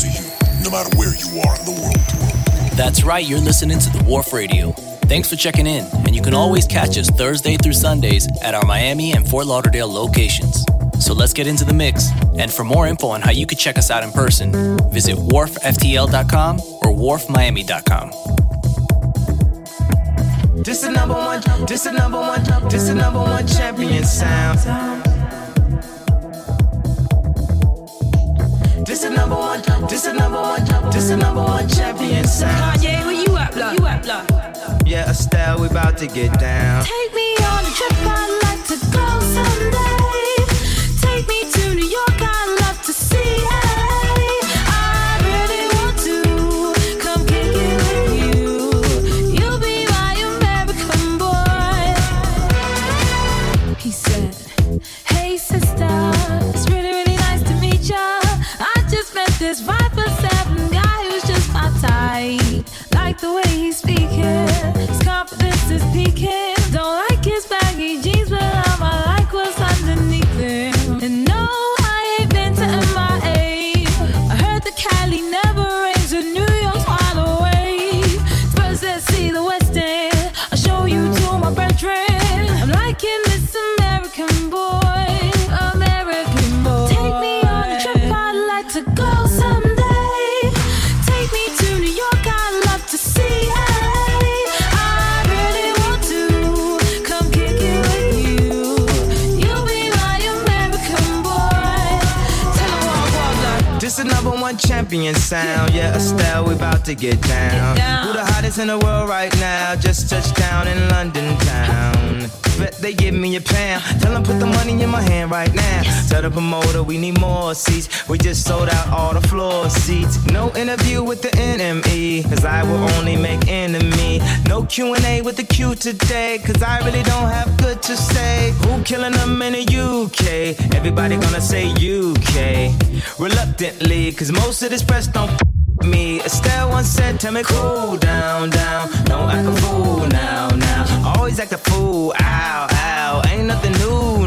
to you, no matter where you are in the world. That's right, you're listening to The Wharf Radio. Thanks for checking in, and you can always catch us Thursday through Sundays at our Miami and Fort Lauderdale locations. So let's get into the mix. And for more info on how you could check us out in person, visit wharfftl.com or wharfmiami.com. This is number one, this is number one, this is number one champion sound. This is number one, this is number one, this is number one champion sound. Kanye, where you at, blah? You at, blah? Yeah, Estelle, we about to get down. Take me on a trip, I'd like to go someday. Champion sound. Yeah, Estelle, we about to get down. Get down. Who the hottest in the world right now? Just touched down in London town. Bet they give me a pound. Tell them put the money in my hand right now. Tell the promoter we need more seats. We just sold out all the floor seats. No interview with the enemy, cause I will only make enemy. No Q&A with the Q today, cause I really don't have good to say. Who killing them in the UK? Everybody gonna say UK. Reluctantly, cause most of this press don't f- me. Estelle once said, tell me cool down, down. Don't act a fool now, now. Always act a fool, ow, ow. Ain't nothing new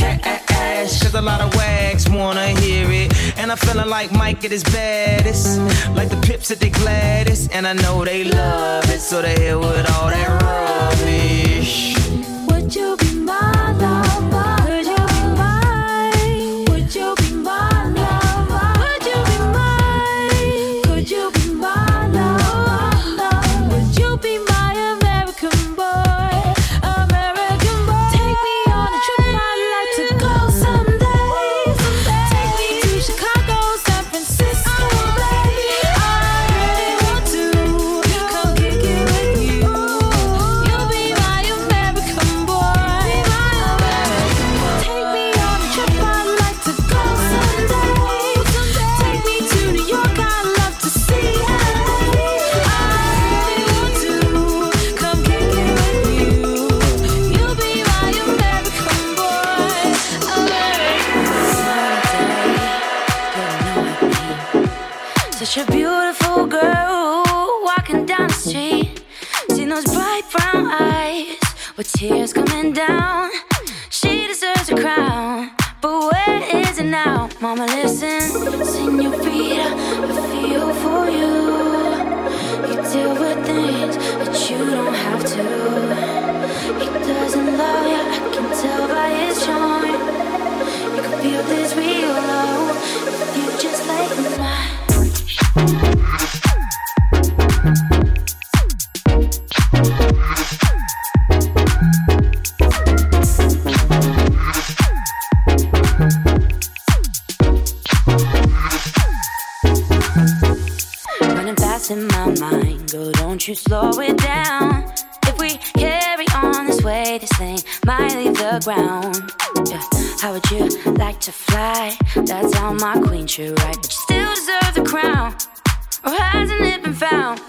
cash. Cause a lot of wags wanna hear it. And I'm feeling like Mike at his baddest. Like the pips at the gladdest. And I know they love it, so they hit with all that rubbish.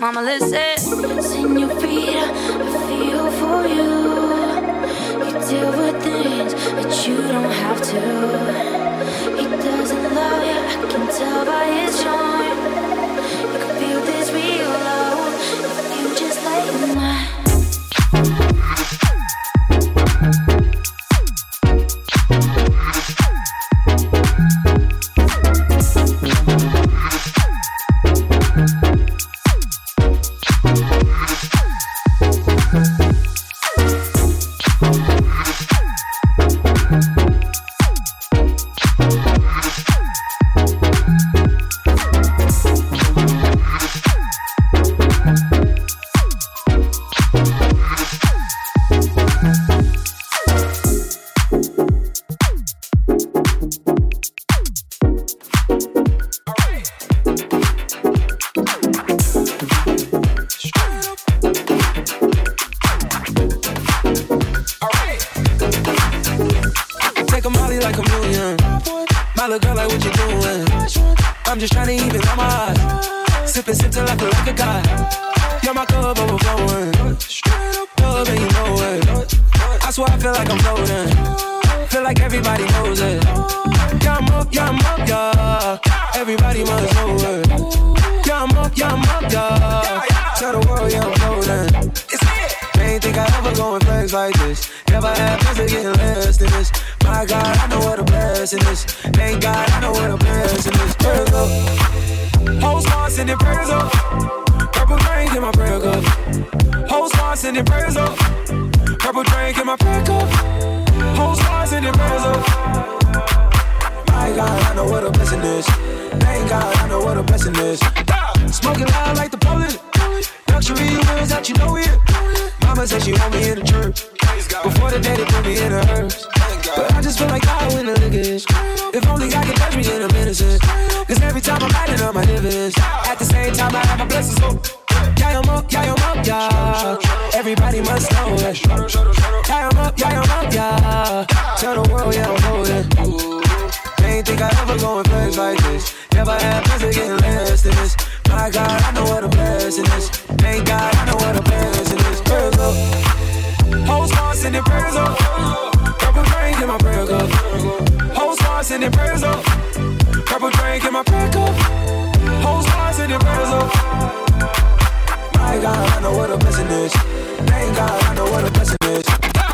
Mama, listen. on my dividends. At the same time, I have my blessings. so. Yeah, I'm up, yeah, I'm up, yeah. Everybody must know it. Yeah, I'm up, yeah, I'm up, yeah. Tell the world, yeah, I'm holding. They ain't think I ever go in place like this. Never had plans getting less than this. My God, I know what a blessing is. Thank God, I know what a blessing is. Prayers up. Whole stars sending prayers up. Purple drink in my prayer cup. Whole stars sending prayers up. Purple drink in my prayer cup to the prison. Oh. My God, I know what a blessing is. Thank God, I know what a blessing is.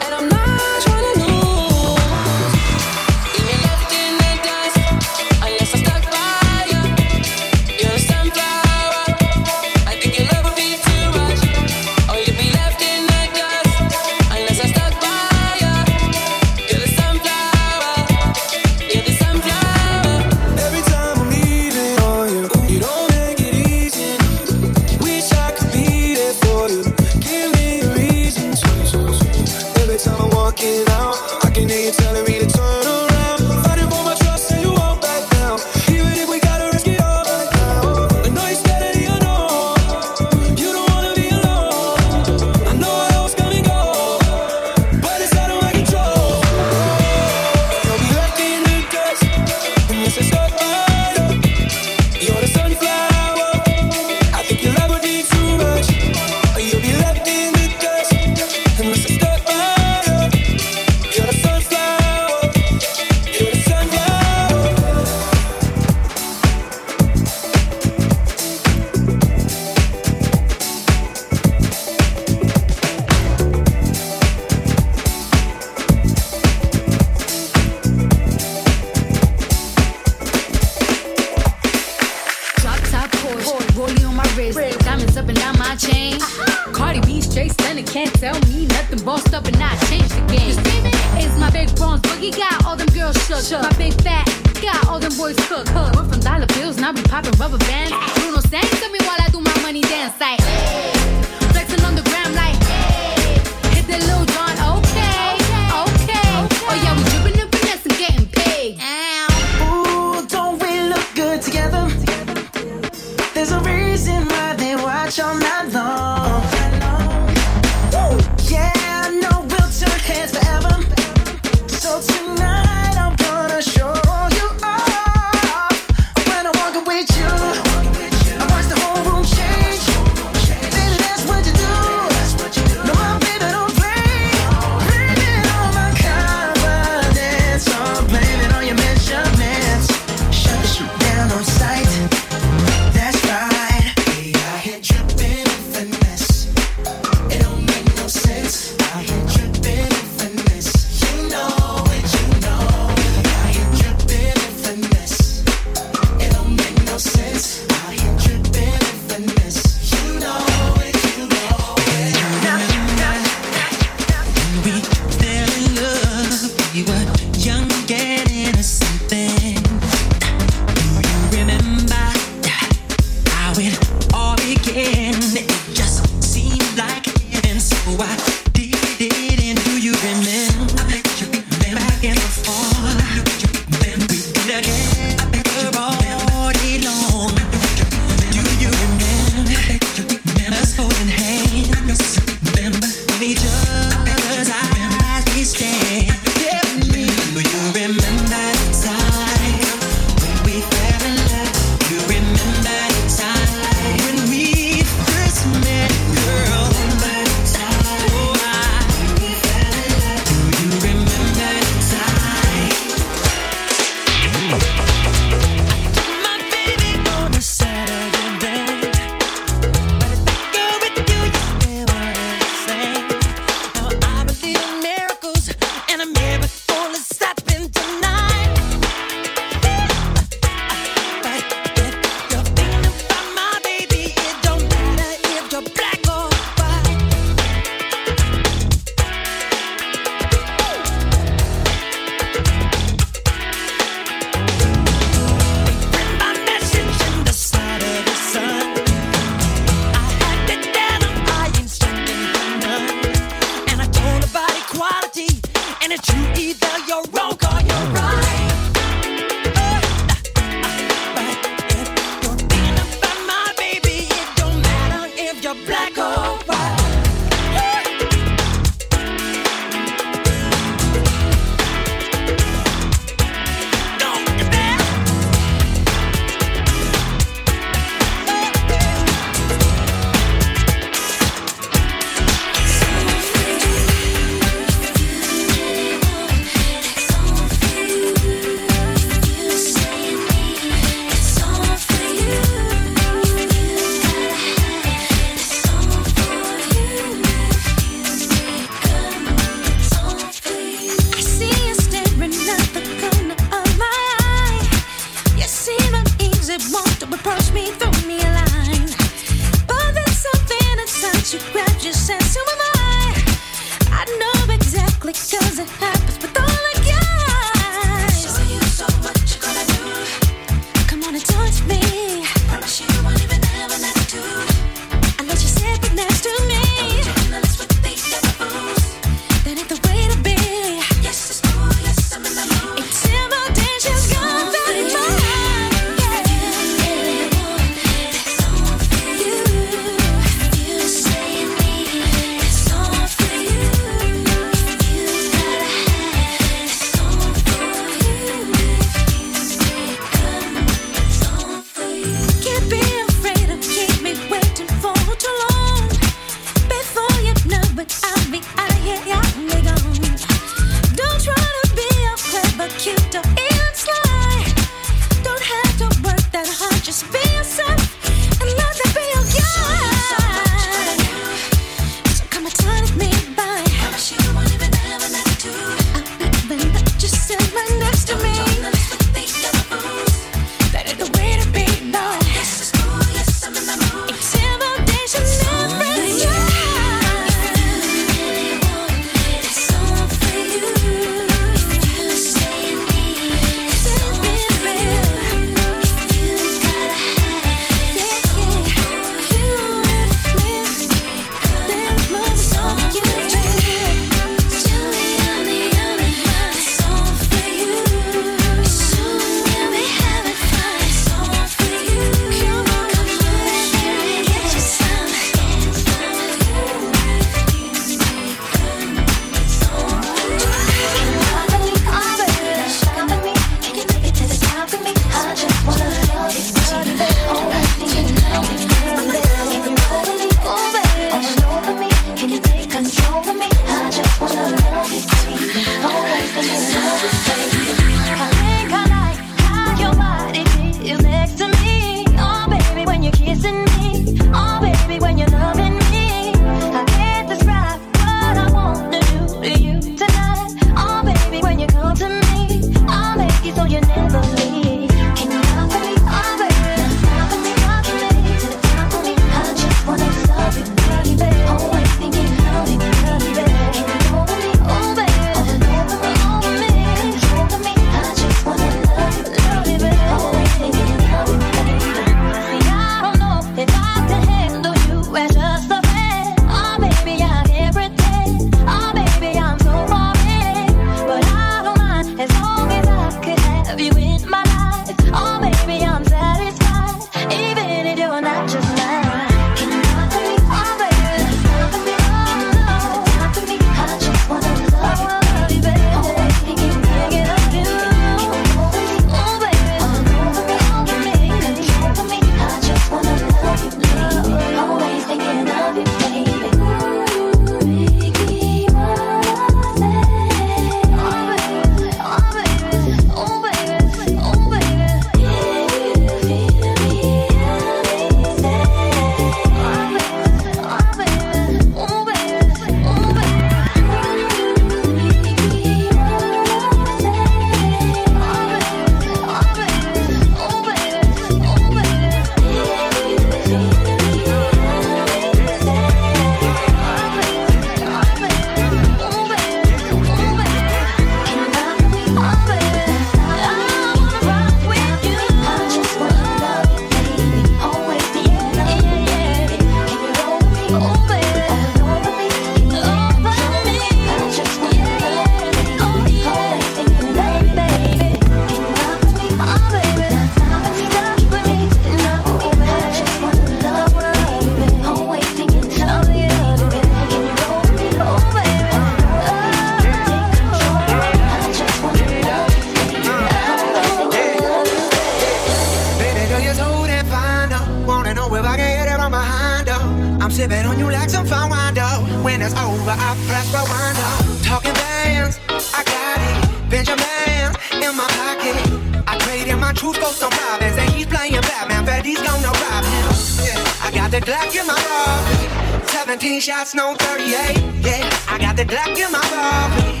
shots, no 38. Yeah, I got the Glock in my pocket.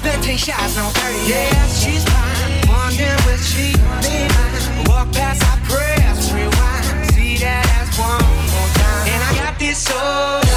17 shots, no 38. Yeah, she's fine. Wondering will she be mine? Walk past, I press, rewind. See that ass one more time. And I got this soul.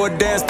for a dance.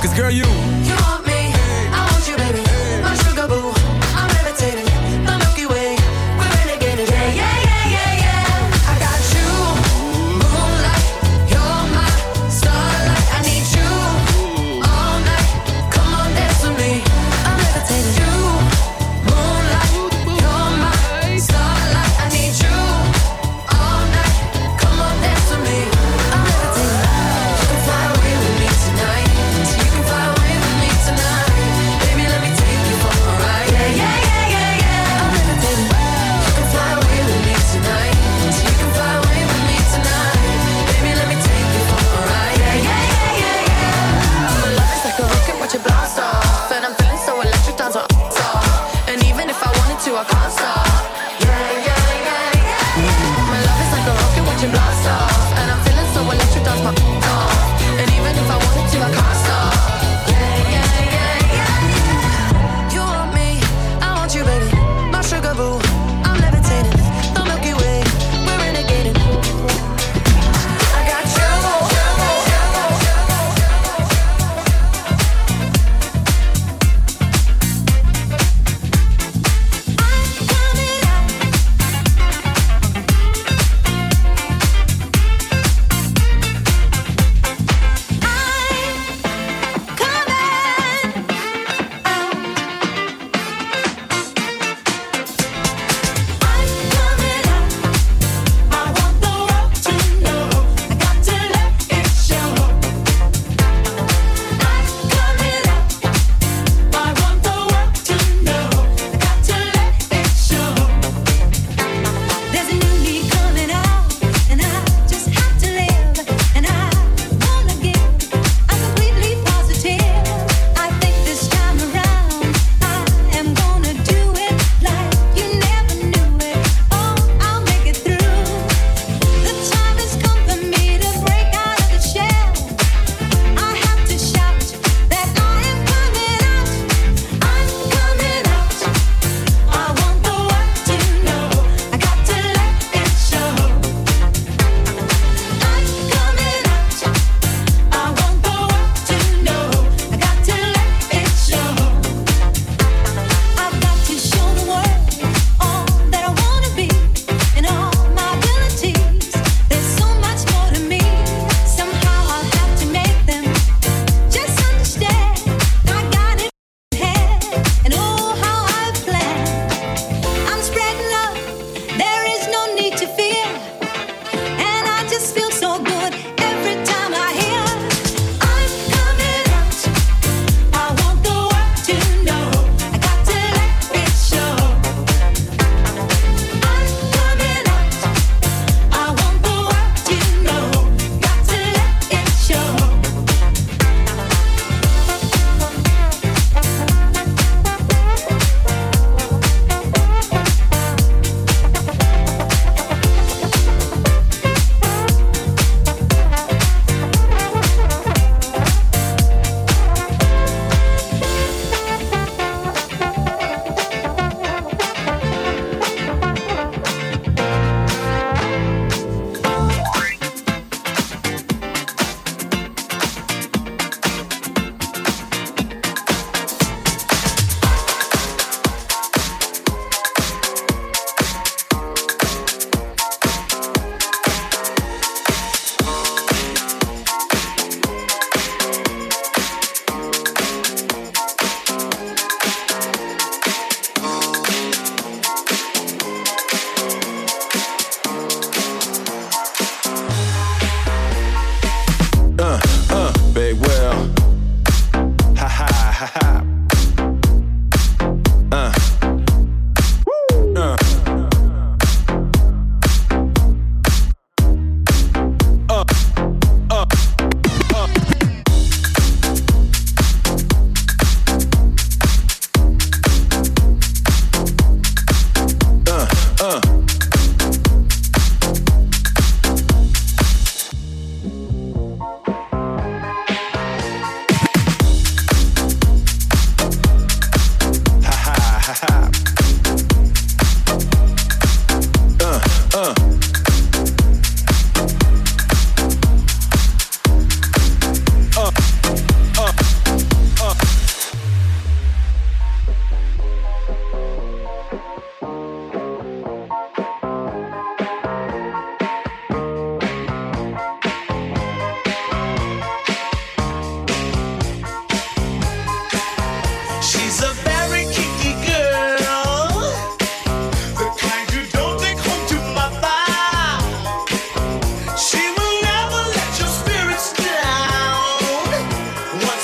Cause girl, you. You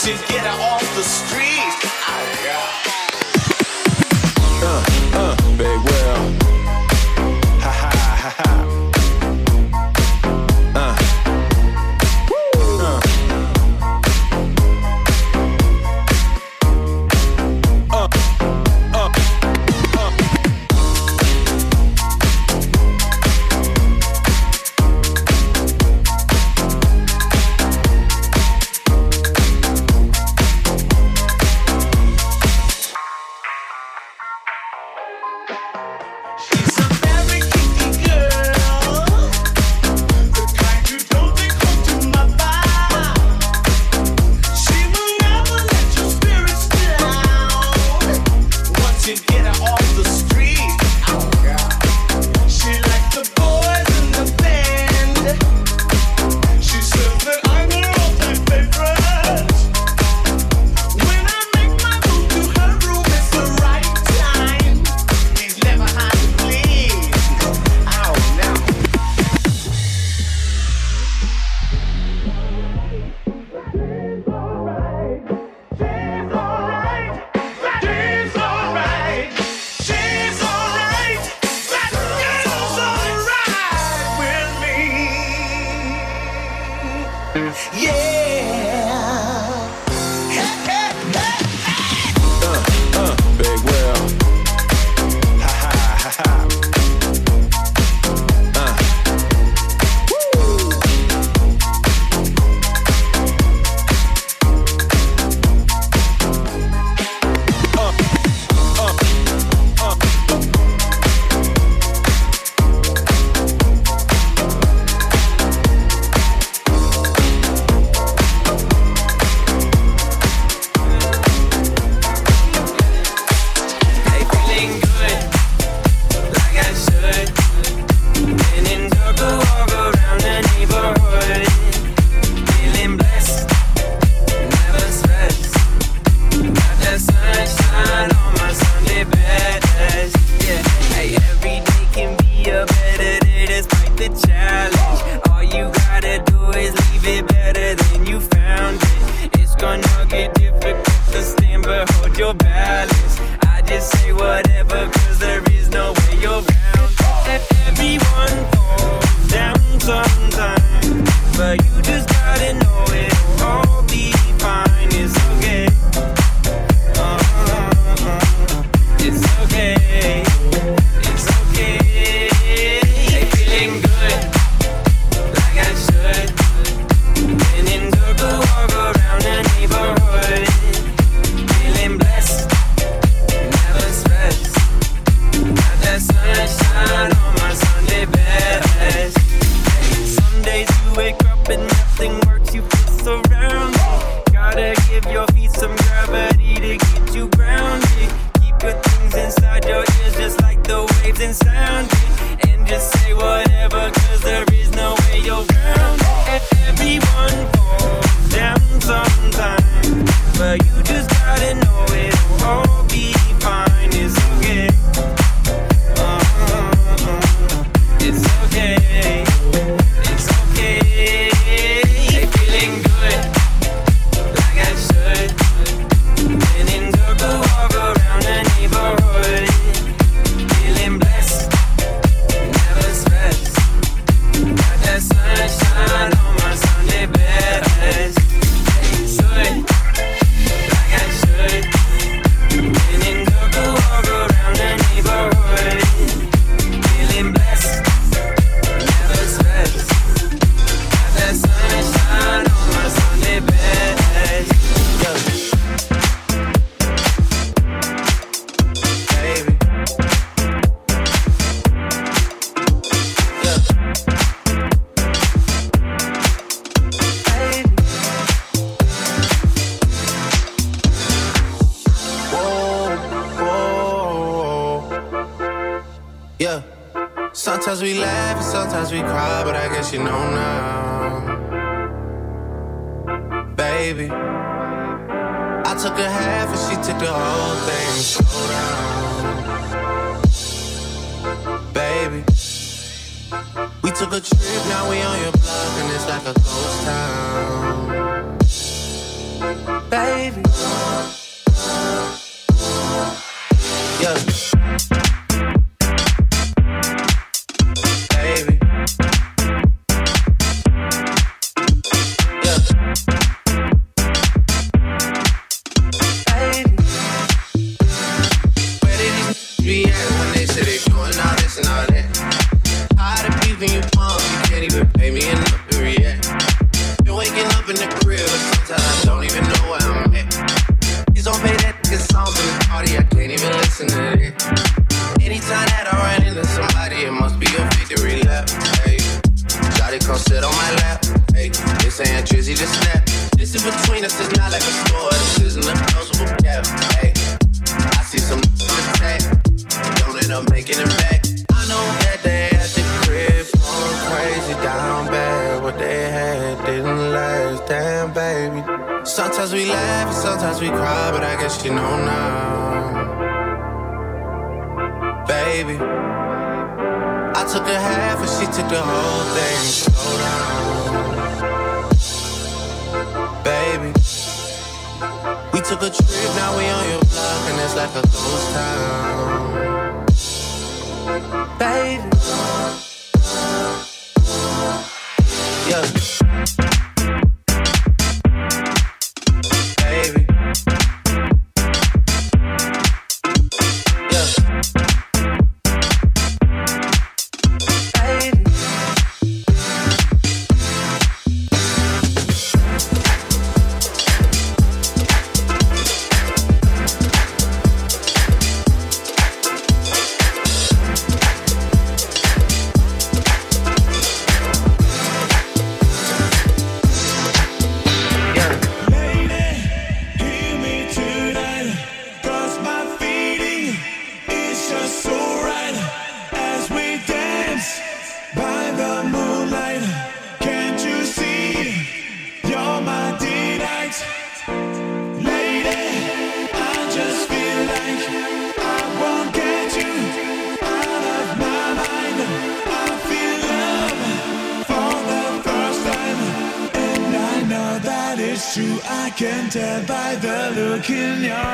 Just get out. off. took the whole thing. Slow down, baby. We took a trip, now we on your block, and it's like a ghost town, baby. Yeah. In your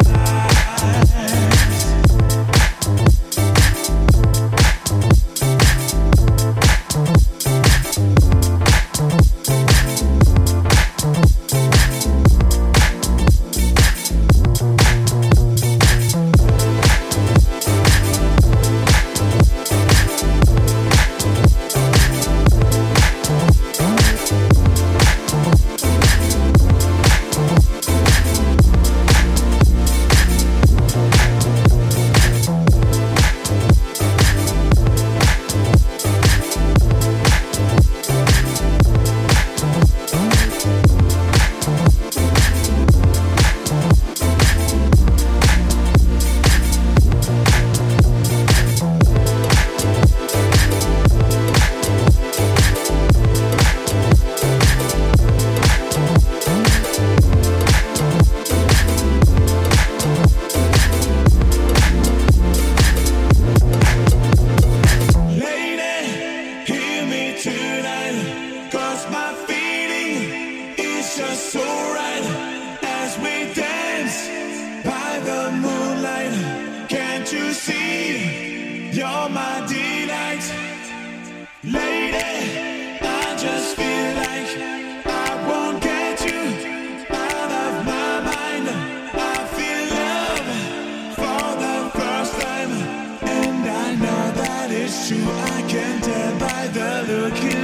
you, I can tell by the look in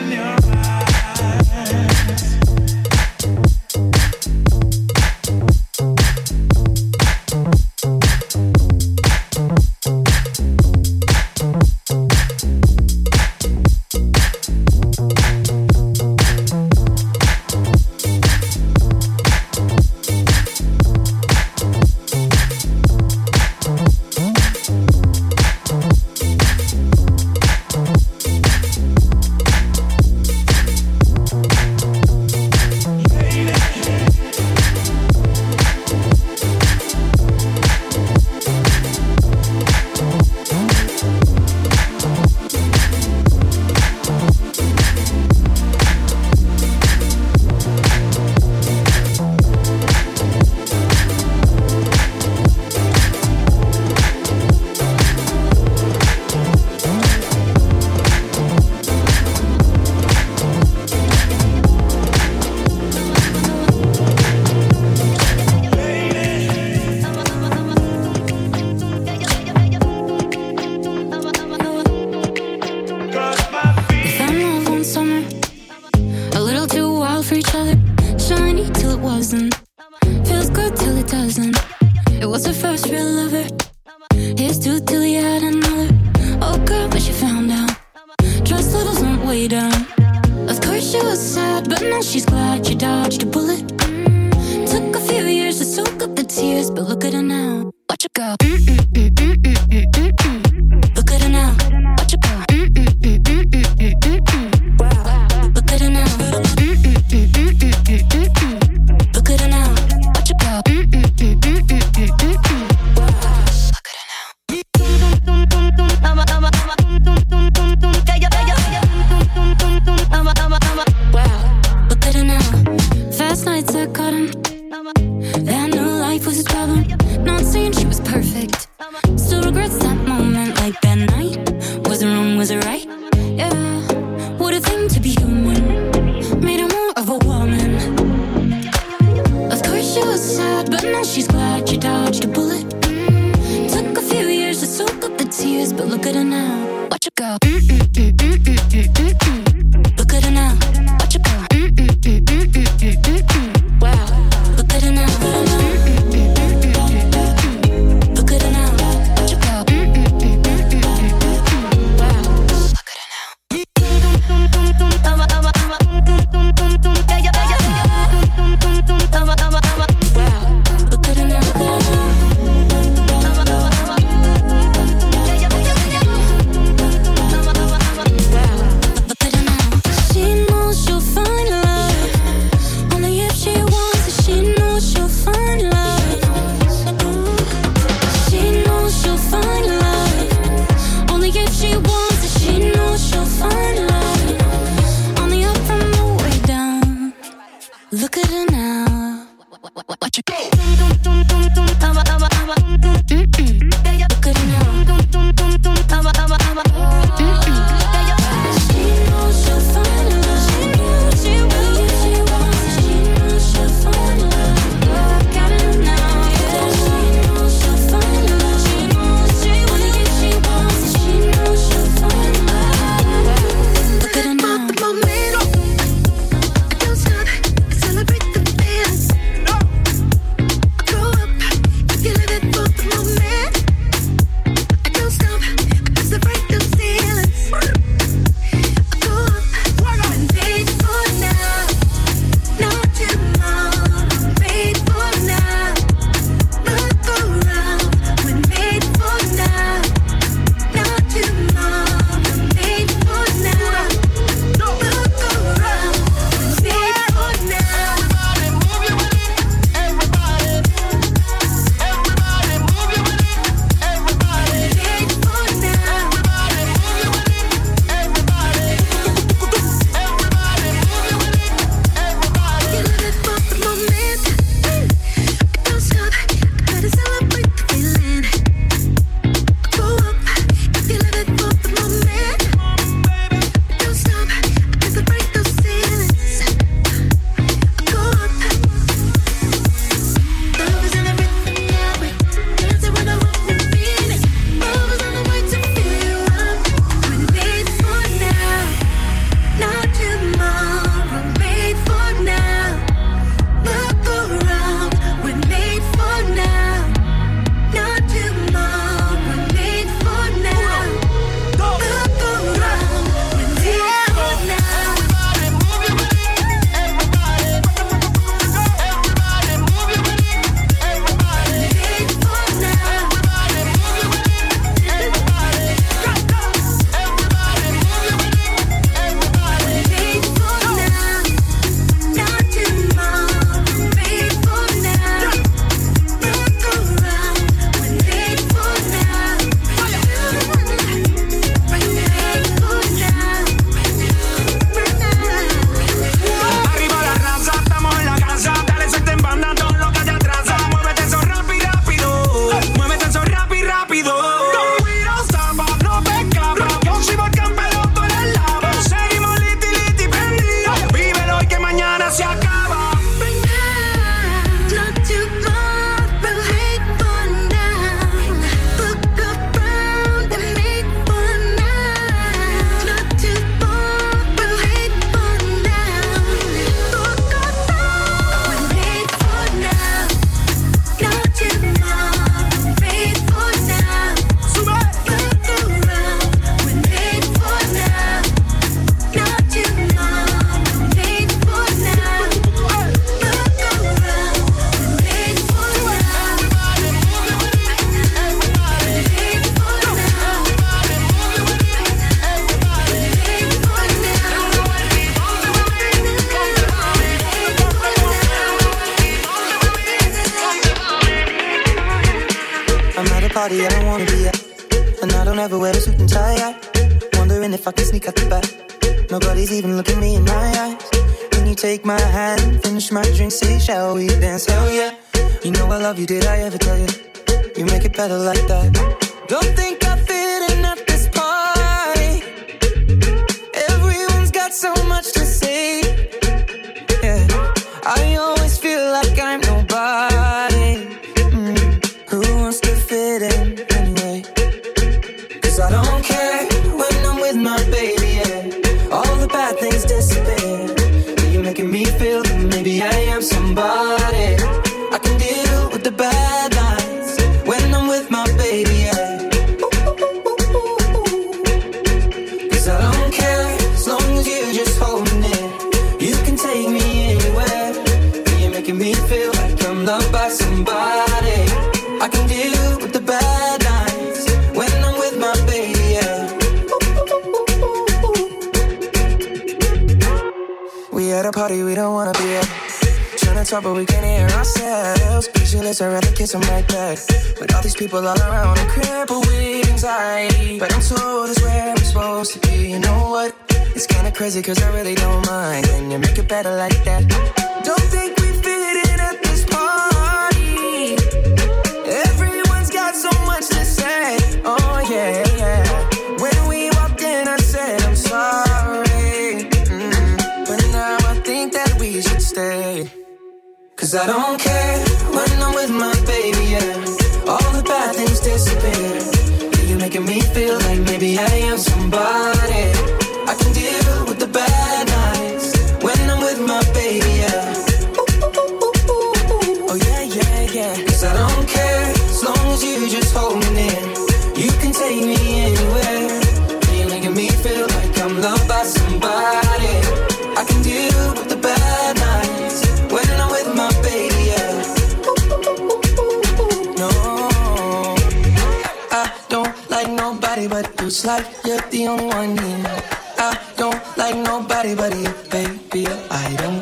You slide, you're the only one here. I don't like nobody but you, baby. I don't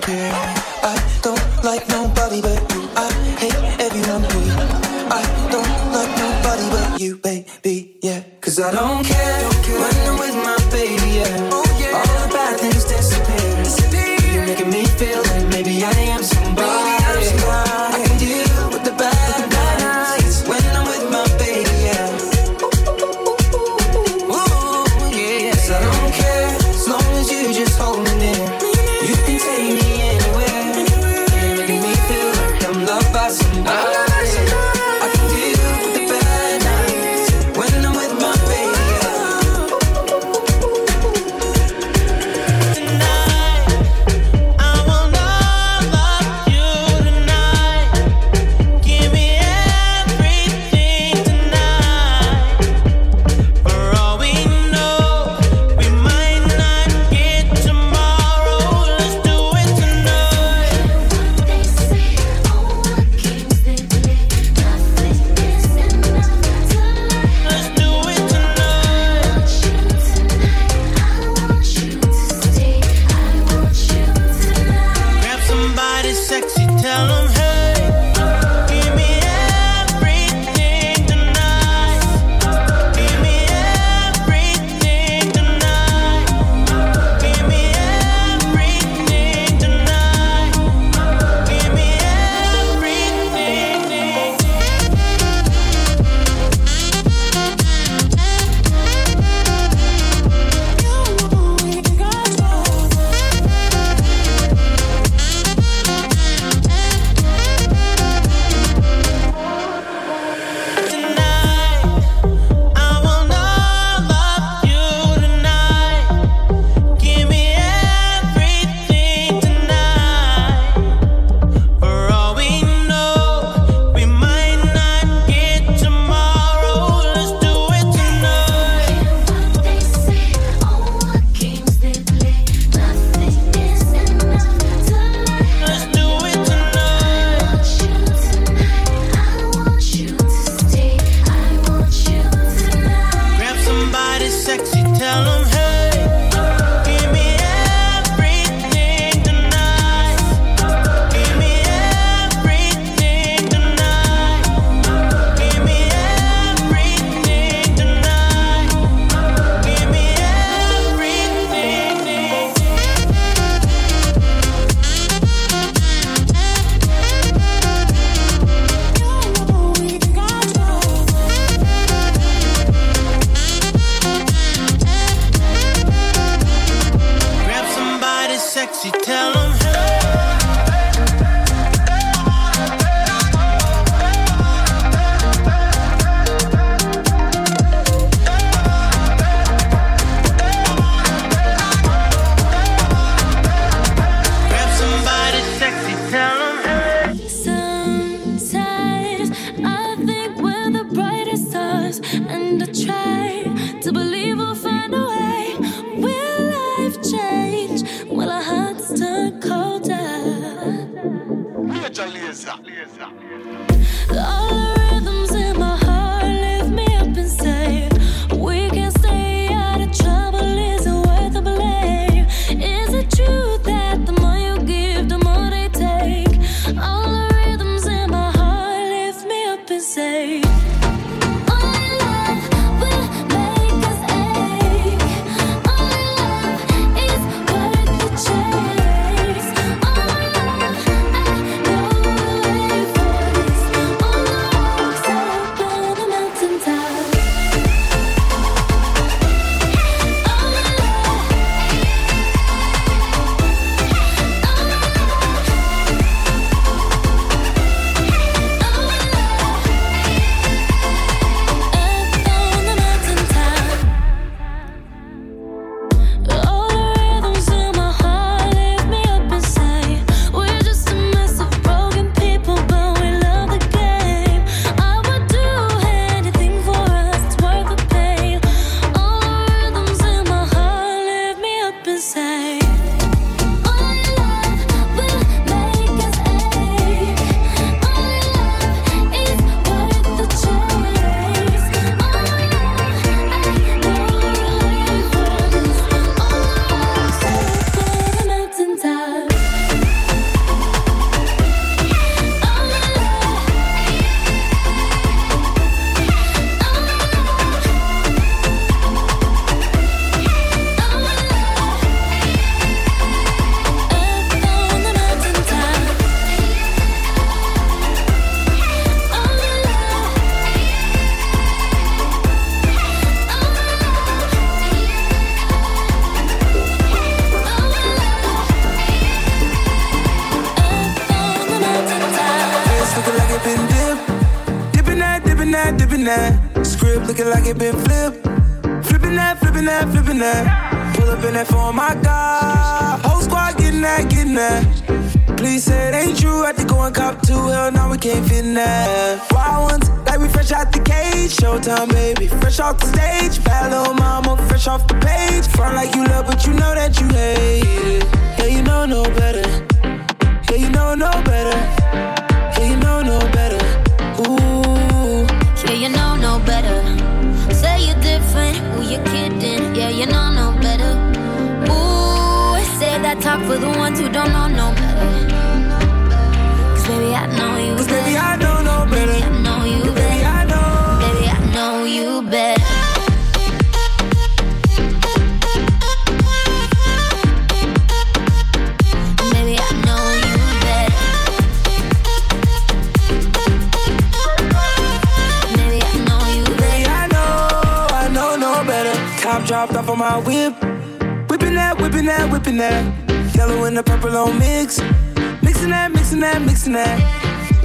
our hearts turned colder. Looking like it been flipped. Flipping that, flipping that, flipping that. Pull up in that for my God. Whole squad getting that, getting that. Please say it ain't true. Had to go and cop two. Hell, now we can't fit in that. Wild ones, like we fresh out the cage. Showtime, baby. Fresh off the stage. Bad little mama, fresh off the page. Front like you love, but you know that you hate it. Yeah, you know no better. Yeah, you know no better. Yeah, you know no better. Yeah, you know no better. Say you're different, who you kidding? Yeah, you know no better. Ooh, say that talk for the ones who don't know no better. Cause baby, I know you Cause baby, I know no better. Top dropped off on my whip. Whipping that, whipping that, whipping that. Yellow and the purple on mix. Mixing that, mixing that, mixing that.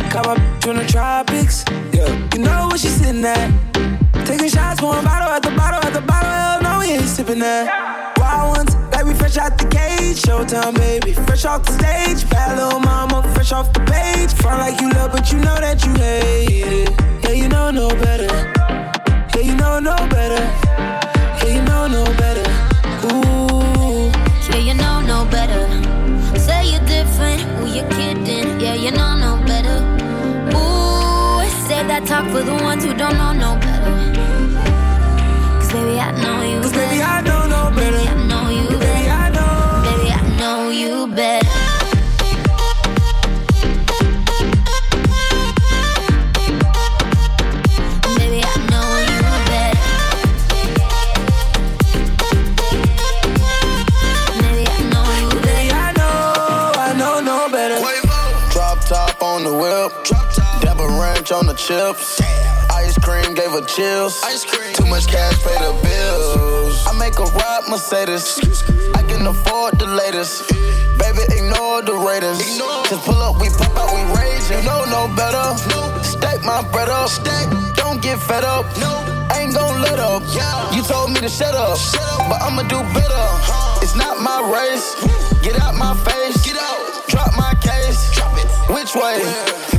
Come up from the tropics. Yeah, you know where she's sitting at. Taking shots, one bottle at the bottle at the bottle. Hell no, we ain't sipping that. Wild ones, like we fresh out the cage. Showtime, baby. Fresh off the stage. Bad little mama, fresh off the page. Front like you love, but you know that you hate it. Yeah, you know no better. Yeah, you know no better. Talk for the ones who don't know no better. Cause baby, I know you Cause baby. I know no better. Baby, I know you Ranch on the chips. Ice cream gave her chills. Too much cash, pay the bills. I make a ride Mercedes. I can afford the latest. Baby, ignore the ratings. Just pull up, we pop out, we rage. You know no better. Stack my bread up. Stake, don't get fed up. No Ain't gon' let up. You told me to shut up, but I'ma do better. It's not my race. Get out my face. Get out. Drop my case. Drop it. Which way? Way.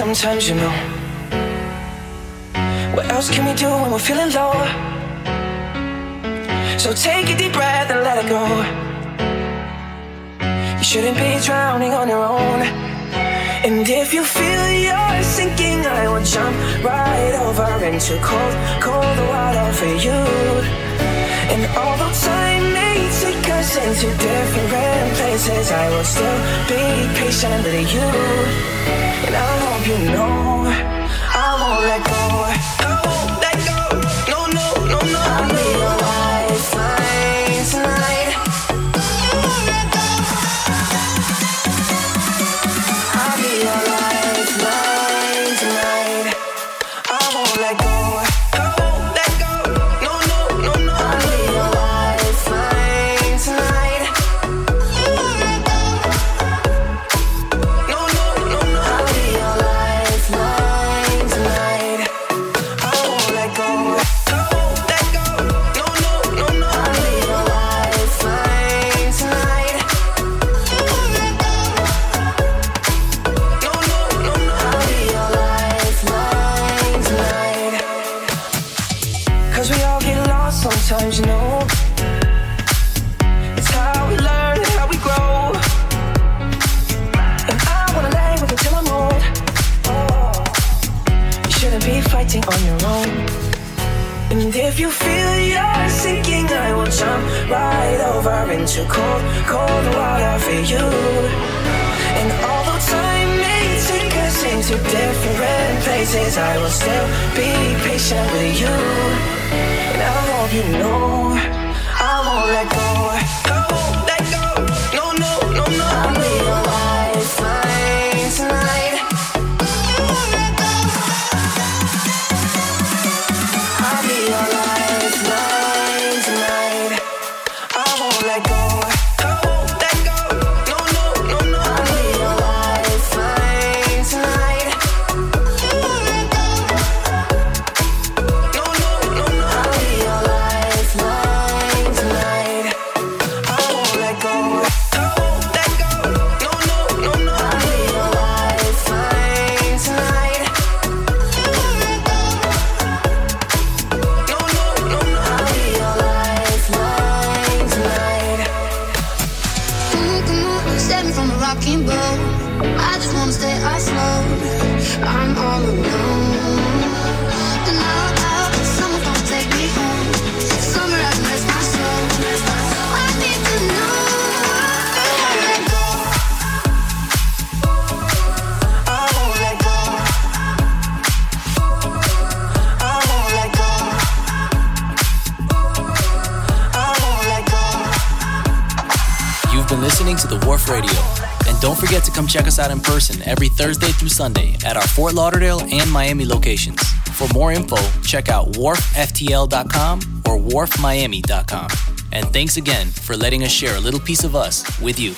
Sometimes, you know. What else can we do when we're feeling low? So take a deep breath and let it go. You shouldn't be drowning on your own. And if you feel you're sinking, I will jump right over into cold, cold water for you. And although time may take us into different places, I will still be patient with you. And I hope you know I won't let go. I won't let go. No, no, no, no. I'll right over into cold, cold water for you. And although time may take us into different places, I will still be patient with you. And I hope you know I won't let go. Go. Forget to come check us out in person every Thursday through Sunday at our Fort Lauderdale and Miami locations. For more info, check out wharfftl.com or wharfmiami.com. And thanks again for letting us share a little piece of us with you.